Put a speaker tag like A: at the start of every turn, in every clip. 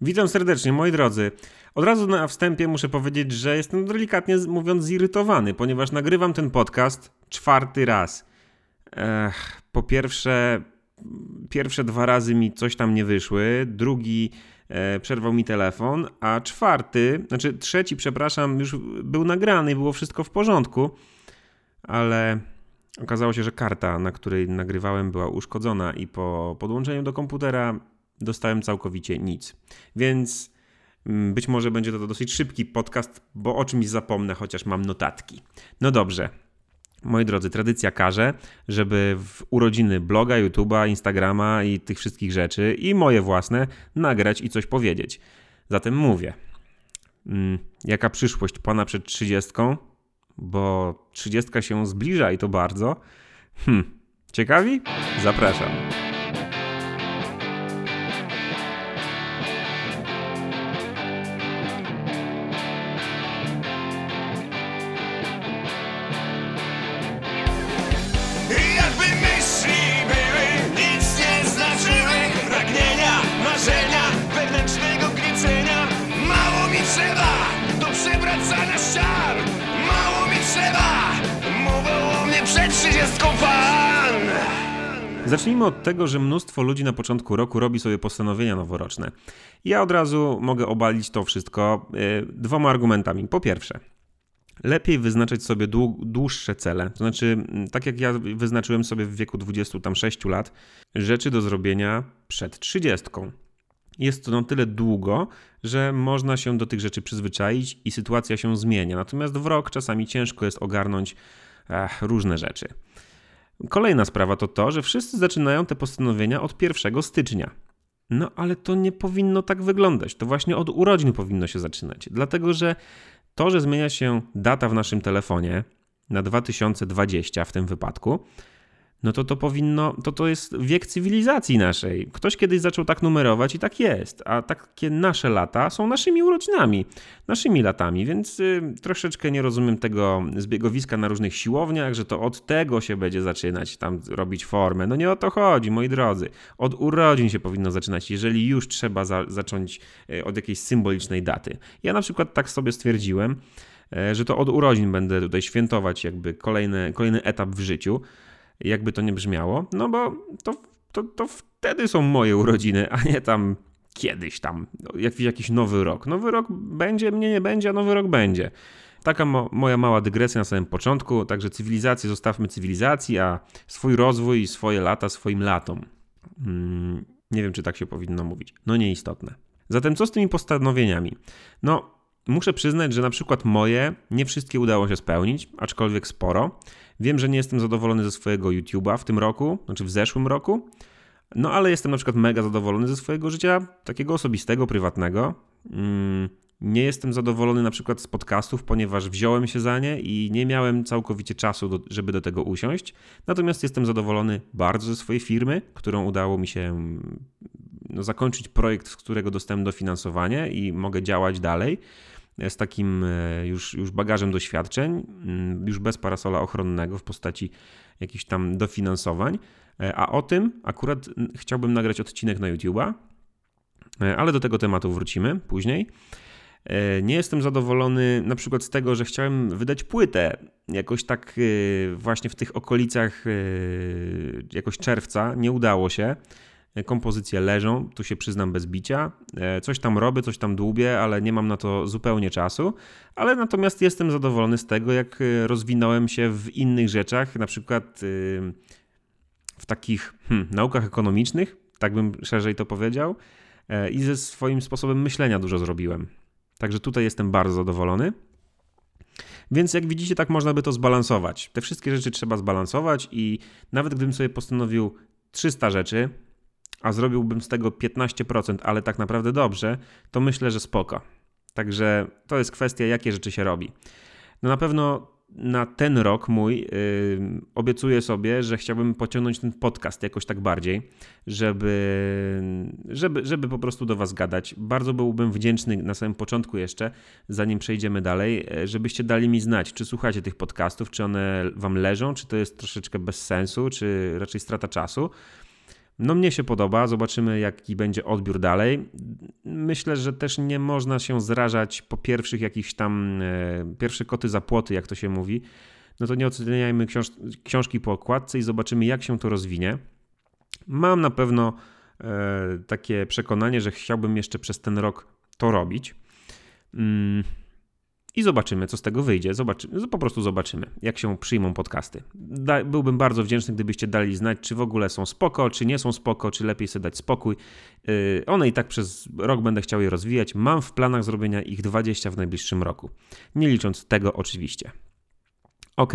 A: Witam serdecznie, moi drodzy. Od razu na wstępie muszę powiedzieć, że jestem delikatnie mówiąc zirytowany, ponieważ nagrywam ten podcast czwarty raz. Ech, po pierwsze, pierwsze dwa razy mi coś tam nie wyszły, drugi e, przerwał mi telefon, a czwarty, znaczy trzeci, przepraszam, już był nagrany i było wszystko w porządku, ale okazało się, że karta, na której nagrywałem, była uszkodzona i po podłączeniu do komputera dostałem całkowicie nic. Więc mm, być może będzie to dosyć szybki podcast, bo o czymś zapomnę, chociaż mam notatki. No dobrze. Moi drodzy, tradycja każe, żeby w urodziny bloga, YouTube'a, Instagrama i tych wszystkich rzeczy, i moje własne, nagrać i coś powiedzieć. Zatem mówię. Mm, jaka przyszłość pana przed trzydziestką? Bo trzydziestka się zbliża i to bardzo. Hm, ciekawi? Zapraszam. Zacznijmy od tego, że mnóstwo ludzi na początku roku robi sobie postanowienia noworoczne. Ja od razu mogę obalić to wszystko yy, dwoma argumentami. Po pierwsze, lepiej wyznaczać sobie dłu- dłuższe cele. To znaczy, tak jak ja wyznaczyłem sobie w wieku 26 lat, rzeczy do zrobienia przed 30. Jest to na tyle długo, że można się do tych rzeczy przyzwyczaić i sytuacja się zmienia. Natomiast w rok czasami ciężko jest ogarnąć różne rzeczy. Kolejna sprawa to to, że wszyscy zaczynają te postanowienia od 1 stycznia. No ale to nie powinno tak wyglądać. To właśnie od urodzin powinno się zaczynać. Dlatego, że to, że zmienia się data w naszym telefonie na 2020 w tym wypadku, no to to powinno, to to jest wiek cywilizacji naszej. Ktoś kiedyś zaczął tak numerować i tak jest, a takie nasze lata są naszymi urodzinami, naszymi latami, więc y, troszeczkę nie rozumiem tego zbiegowiska na różnych siłowniach, że to od tego się będzie zaczynać tam robić formę. No nie o to chodzi, moi drodzy. Od urodzin się powinno zaczynać, jeżeli już trzeba za, zacząć y, od jakiejś symbolicznej daty. Ja na przykład tak sobie stwierdziłem, y, że to od urodzin będę tutaj świętować jakby kolejny, kolejny etap w życiu jakby to nie brzmiało, no bo to, to, to wtedy są moje urodziny, a nie tam kiedyś tam, no, jakiś, jakiś nowy rok. Nowy rok będzie, mnie nie będzie, a nowy rok będzie. Taka mo moja mała dygresja na samym początku, także cywilizację zostawmy cywilizacji, a swój rozwój, swoje lata swoim latom. Hmm, nie wiem, czy tak się powinno mówić. No nieistotne. Zatem co z tymi postanowieniami? No, muszę przyznać, że na przykład moje nie wszystkie udało się spełnić, aczkolwiek sporo. Wiem, że nie jestem zadowolony ze swojego YouTube'a w tym roku, znaczy w zeszłym roku. No ale jestem na przykład mega zadowolony ze swojego życia takiego osobistego, prywatnego. Mm, nie jestem zadowolony na przykład z podcastów, ponieważ wziąłem się za nie i nie miałem całkowicie czasu, do, żeby do tego usiąść. Natomiast jestem zadowolony bardzo ze swojej firmy, którą udało mi się no, zakończyć projekt, z którego dostałem dofinansowanie i mogę działać dalej z takim już, już bagażem doświadczeń, już bez parasola ochronnego w postaci jakichś tam dofinansowań. A o tym akurat chciałbym nagrać odcinek na YouTube'a, ale do tego tematu wrócimy później. Nie jestem zadowolony na przykład z tego, że chciałem wydać płytę jakoś tak właśnie w tych okolicach jakoś czerwca. Nie udało się kompozycje leżą, tu się przyznam bez bicia. Coś tam robię, coś tam dłubię, ale nie mam na to zupełnie czasu. Ale natomiast jestem zadowolony z tego, jak rozwinąłem się w innych rzeczach, na przykład w takich hmm, naukach ekonomicznych, tak bym szerzej to powiedział, i ze swoim sposobem myślenia dużo zrobiłem. Także tutaj jestem bardzo zadowolony. Więc jak widzicie, tak można by to zbalansować. Te wszystkie rzeczy trzeba zbalansować i nawet gdybym sobie postanowił 300 rzeczy, a zrobiłbym z tego 15%, ale tak naprawdę dobrze, to myślę, że spoko. Także to jest kwestia, jakie rzeczy się robi. No na pewno na ten rok mój yy, obiecuję sobie, że chciałbym pociągnąć ten podcast jakoś tak bardziej, żeby, żeby, żeby po prostu do Was gadać. Bardzo byłbym wdzięczny na samym początku jeszcze, zanim przejdziemy dalej, żebyście dali mi znać, czy słuchacie tych podcastów, czy one Wam leżą, czy to jest troszeczkę bez sensu, czy raczej strata czasu. No mnie się podoba, zobaczymy jaki będzie odbiór dalej. myślę, że też nie można się zrażać po pierwszych jakichś tam, e, pierwsze koty za płoty, jak to się mówi. No to nie oceniajmy książ książki po okładce i zobaczymy, jak się to rozwinie. Mam na pewno e, takie przekonanie, że chciałbym jeszcze przez ten rok to robić. Mm i zobaczymy, co z tego wyjdzie. Zobaczymy, po prostu zobaczymy, jak się przyjmą podcasty. Da, byłbym bardzo wdzięczny, gdybyście dali znać, czy w ogóle są spoko, czy nie są spoko, czy lepiej sobie dać spokój. Yy, one i tak przez rok będę chciał je rozwijać. Mam w planach zrobienia ich 20 w najbliższym roku. Nie licząc tego oczywiście. Ok.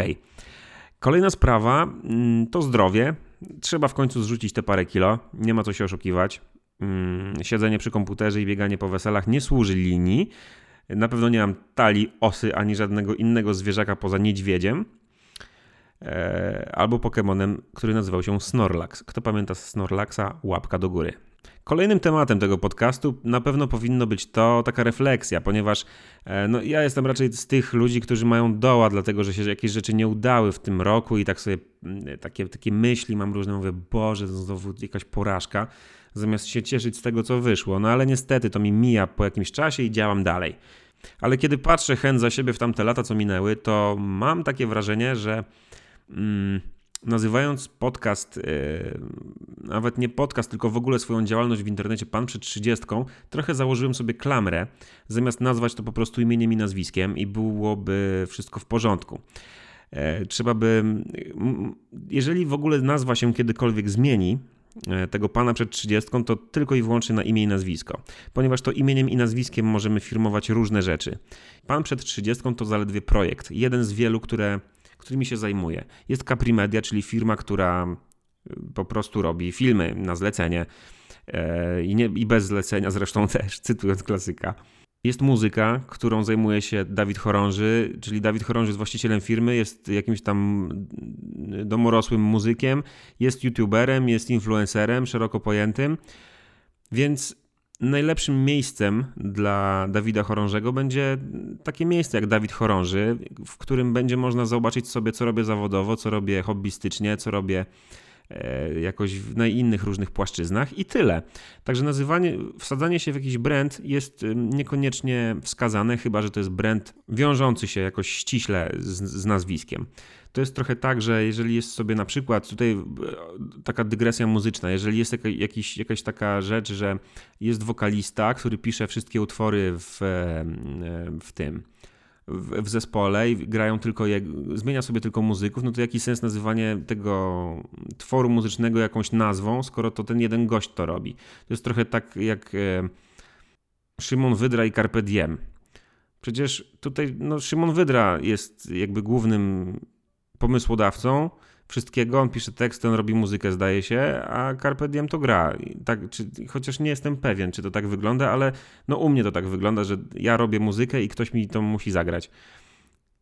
A: Kolejna sprawa mm, to zdrowie. Trzeba w końcu zrzucić te parę kilo. Nie ma co się oszukiwać. Mm, siedzenie przy komputerze i bieganie po weselach nie służy linii. Na pewno nie mam talii, osy ani żadnego innego zwierzaka poza niedźwiedziem. E, albo Pokemonem, który nazywał się Snorlax. Kto pamięta Snorlaxa? Łapka do góry. Kolejnym tematem tego podcastu na pewno powinno być to taka refleksja, ponieważ e, no, ja jestem raczej z tych ludzi, którzy mają doła, dlatego że się jakieś rzeczy nie udały w tym roku i tak sobie mm, takie, takie myśli mam różne, mówię, Boże, to znowu jakaś porażka, zamiast się cieszyć z tego, co wyszło. No ale niestety to mi mija po jakimś czasie i działam dalej. Ale kiedy patrzę chęt za siebie w tamte lata, co minęły, to mam takie wrażenie, że mm, nazywając podcast, yy, nawet nie podcast, tylko w ogóle swoją działalność w internecie Pan przed 30, trochę założyłem sobie klamrę, zamiast nazwać to po prostu imieniem i nazwiskiem i byłoby wszystko w porządku. E, trzeba by, jeżeli w ogóle nazwa się kiedykolwiek zmieni, tego pana przed 30, to tylko i wyłącznie na imię i nazwisko, ponieważ to imieniem i nazwiskiem możemy firmować różne rzeczy. Pan przed 30 to zaledwie projekt, jeden z wielu, które, którymi się zajmuję. Jest Capri Media, czyli firma, która e, po prostu robi filmy na zlecenie e, i, nie, i bez zlecenia zresztą też, cytując klasyka. Jest muzyka, którą zajmuje się Dawid Chorąży, czyli Dawid Chorąży jest właścicielem firmy, jest jakimś tam domorosłym muzykiem, jest youtuberem, jest influencerem szeroko pojętym, więc najlepszym miejscem dla Dawida Chorążego będzie takie miejsce jak Dawid Chorąży, w którym będzie można zobaczyć sobie, co robię zawodowo, co robię hobbystycznie, co robię jakoś na innych różnych płaszczyznach i tyle. Także nazywanie, wsadzanie się w jakiś brand jest niekoniecznie wskazane, chyba że to jest brand wiążący się jakoś ściśle z, z nazwiskiem. To jest trochę tak, że jeżeli jest sobie na przykład, tutaj e, taka dygresja muzyczna, jeżeli jest jakiś, jakaś taka rzecz, że jest wokalista, który pisze wszystkie utwory w, e, w tym, w, w zespole i grają tylko, jak, zmienia sobie tylko muzyków, no to jaki sens nazywanie tego tworu muzycznego jakąś nazwą, skoro to ten jeden gość to robi. To jest trochę tak jak e, Szymon Wydra i Carpe Diem. Przecież tutaj no, Szymon Wydra jest jakby głównym pomysłodawcą, wszystkiego. On pisze teksty, on robi muzykę, zdaje się, a Carpe Diem to gra. Tak, czy, chociaż nie jestem pewien, czy to tak wygląda, ale no u mnie to tak wygląda, że ja robię muzykę i ktoś mi to musi zagrać.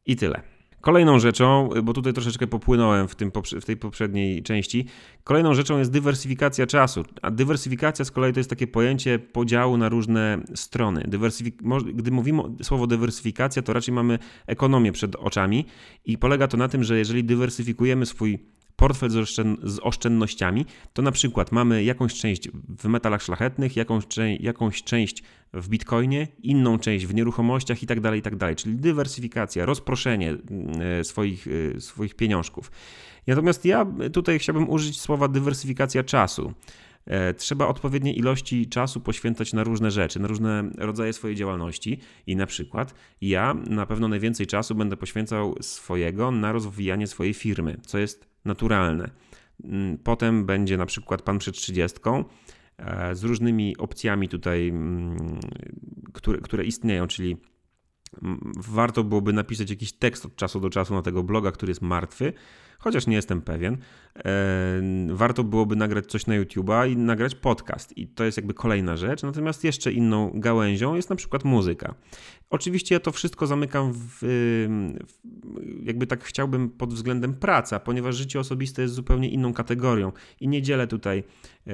A: I tyle. Kolejną rzeczą, bo tutaj troszeczkę popłynąłem w, tym, w tej poprzedniej części, kolejną rzeczą jest dywersyfikacja czasu. A dywersyfikacja z kolei to jest takie pojęcie podziału na różne strony. Dywersyfik- Gdy mówimy słowo dywersyfikacja, to raczej mamy ekonomię przed oczami i polega to na tym, że jeżeli dywersyfikujemy swój portfel z oszczędnościami, to na przykład mamy jakąś część w metalach szlachetnych, jakąś, jakąś część w bitcoinie, inną część w nieruchomościach i tak dalej, i tak dalej. Czyli dywersyfikacja, rozproszenie mm, e, swoich, e, swoich pieniążków. Natomiast ja tutaj chciałbym użyć słowa dywersyfikacja czasu. E, trzeba odpowiednie ilości czasu poświęcać na różne rzeczy, na różne rodzaje swojej działalności i na przykład ja na pewno najwięcej czasu będę poświęcał swojego na rozwijanie swojej firmy, co jest naturalne. Mm, potem będzie na przykład pan przed 30 e, z różnymi opcjami tutaj, mm, które, które istnieją, czyli mm, warto byłoby napisać jakiś tekst od czasu do czasu na tego bloga, który jest martwy, chociaż nie jestem pewien. E, warto byłoby nagrać coś na YouTube'a i nagrać podcast. I to jest jakby kolejna rzecz. Natomiast jeszcze inną gałęzią jest na przykład muzyka. Oczywiście ja to wszystko zamykam w, jakby tak chciałbym pod względem praca, ponieważ życie osobiste jest zupełnie inną kategorią i nie dzielę tutaj e,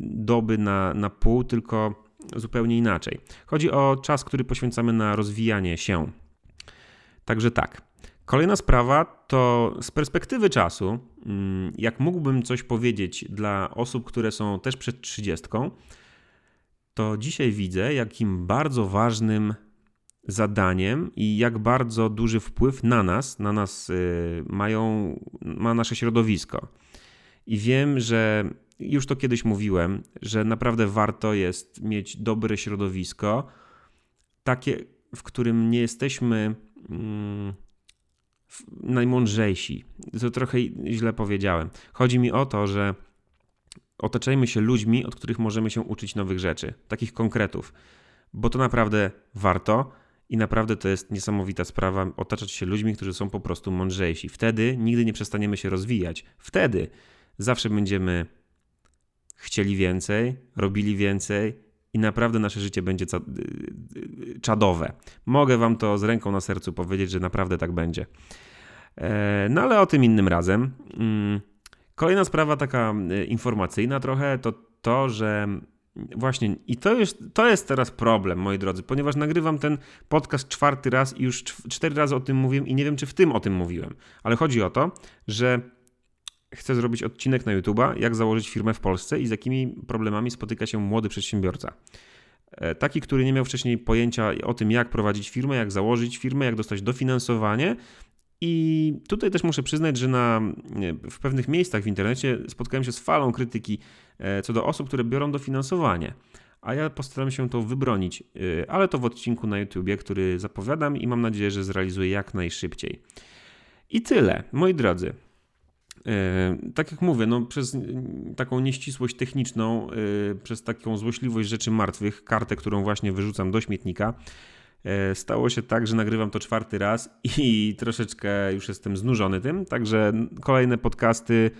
A: doby na, na pół, tylko zupełnie inaczej. Chodzi o czas, który poświęcamy na rozwijanie się. Także tak. Kolejna sprawa to z perspektywy czasu, mm, jak mógłbym coś powiedzieć dla osób, które są też przed 30, to dzisiaj widzę, jakim bardzo ważnym zadaniem i jak bardzo duży wpływ na nas, na nas y, mają, ma nasze środowisko. I wiem, że już to kiedyś mówiłem, że naprawdę warto jest mieć dobre środowisko, takie, w którym nie jesteśmy mm, najmądrzejsi. To trochę źle powiedziałem. Chodzi mi o to, że otaczajmy się ludźmi, od których możemy się uczyć nowych rzeczy, takich konkretów, bo to naprawdę warto i naprawdę to jest niesamowita sprawa otaczać się ludźmi, którzy są po prostu mądrzejsi. Wtedy nigdy nie przestaniemy się rozwijać. Wtedy zawsze będziemy chcieli więcej, robili więcej i naprawdę nasze życie będzie y, y, czadowe. Mogę wam to z ręką na sercu powiedzieć, że naprawdę tak będzie. E, no ale o tym innym razem. Mm, kolejna sprawa taka y, informacyjna trochę to to, że Właśnie, i to jest, to jest teraz problem, moi drodzy, ponieważ nagrywam ten podcast czwarty raz i już cztery razy o tym mówiłem i nie wiem, czy w tym o tym mówiłem. Ale chodzi o to, że chcę zrobić odcinek na YouTube'a, jak założyć firmę w Polsce i z jakimi problemami spotyka się młody przedsiębiorca. E, taki, który nie miał wcześniej pojęcia o tym, jak prowadzić firmę, jak założyć firmę, jak dostać dofinansowanie. I tutaj też muszę przyznać, że na, w pewnych miejscach w internecie spotkałem się z falą krytyki e, co do osób, które biorą dofinansowanie. A ja postaram się to wybronić, e, ale to w odcinku na YouTubie, który zapowiadam i mam nadzieję, że zrealizuję jak najszybciej. I tyle, moi drodzy. E, tak jak mówię, no przez taką nieścisłość techniczną, e, przez taką złośliwość rzeczy martwych, kartę, którą właśnie wyrzucam do śmietnika, e, stało się tak, że nagrywam to czwarty raz i troszeczkę już jestem znużony tym, także kolejne podcasty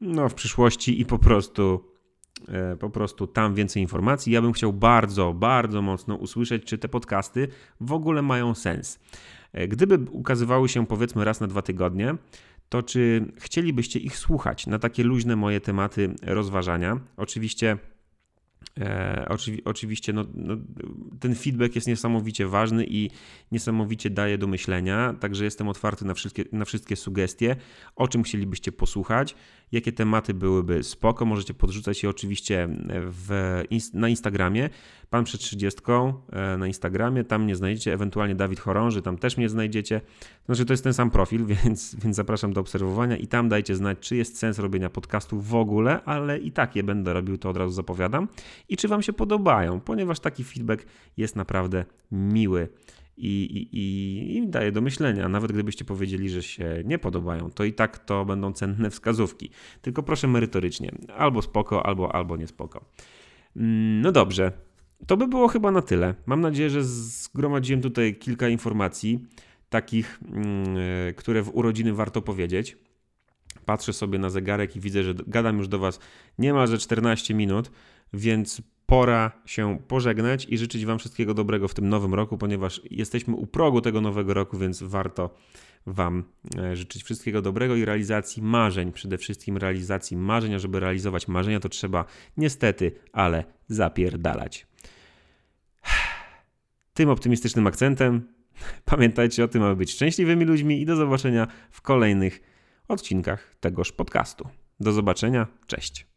A: no, w przyszłości i po prostu po prostu tam więcej informacji. Ja bym chciał bardzo, bardzo mocno usłyszeć, czy te podcasty w ogóle mają sens. Gdyby ukazywały się powiedzmy raz na dwa tygodnie, to czy chcielibyście ich słuchać na takie luźne moje tematy rozważania? Oczywiście. E, oczywi oczywiście no, no, ten feedback jest niesamowicie ważny i niesamowicie daje do myślenia, także jestem otwarty na wszystkie, na wszystkie sugestie, o czym chcielibyście posłuchać jakie tematy byłyby spoko. Możecie podrzucać je oczywiście w, na Instagramie. Pan przed 30 e, na Instagramie, tam mnie znajdziecie, ewentualnie Dawid Chorąży, tam też mnie znajdziecie. Znaczy to jest ten sam profil, więc, więc zapraszam do obserwowania i tam dajcie znać, czy jest sens robienia podcastów w ogóle, ale i tak je będę robił, to od razu zapowiadam. I czy Wam się podobają, ponieważ taki feedback jest naprawdę miły i, i, i daje do myślenia. Nawet gdybyście powiedzieli, że się nie podobają, to i tak to będą cenne wskazówki. Tylko proszę merytorycznie. Albo spoko, albo, albo nie spoko. Mm, no dobrze. To by było chyba na tyle. Mam nadzieję, że zgromadziłem tutaj kilka informacji, takich, mm, e, które w urodziny warto powiedzieć. Patrzę sobie na zegarek i widzę, że gadam już do Was niemalże 14 minut, więc pora się pożegnać i życzyć Wam wszystkiego dobrego w tym nowym roku, ponieważ jesteśmy u progu tego nowego roku, więc warto Wam e, życzyć wszystkiego dobrego i realizacji marzeń. Przede wszystkim realizacji marzeń, a żeby realizować marzenia, to trzeba niestety, ale zapierdalać. Tym optymistycznym akcentem pamiętajcie o tym, aby być szczęśliwymi ludźmi i do zobaczenia w kolejnych odcinkach tegoż podcastu. Do zobaczenia, cześć.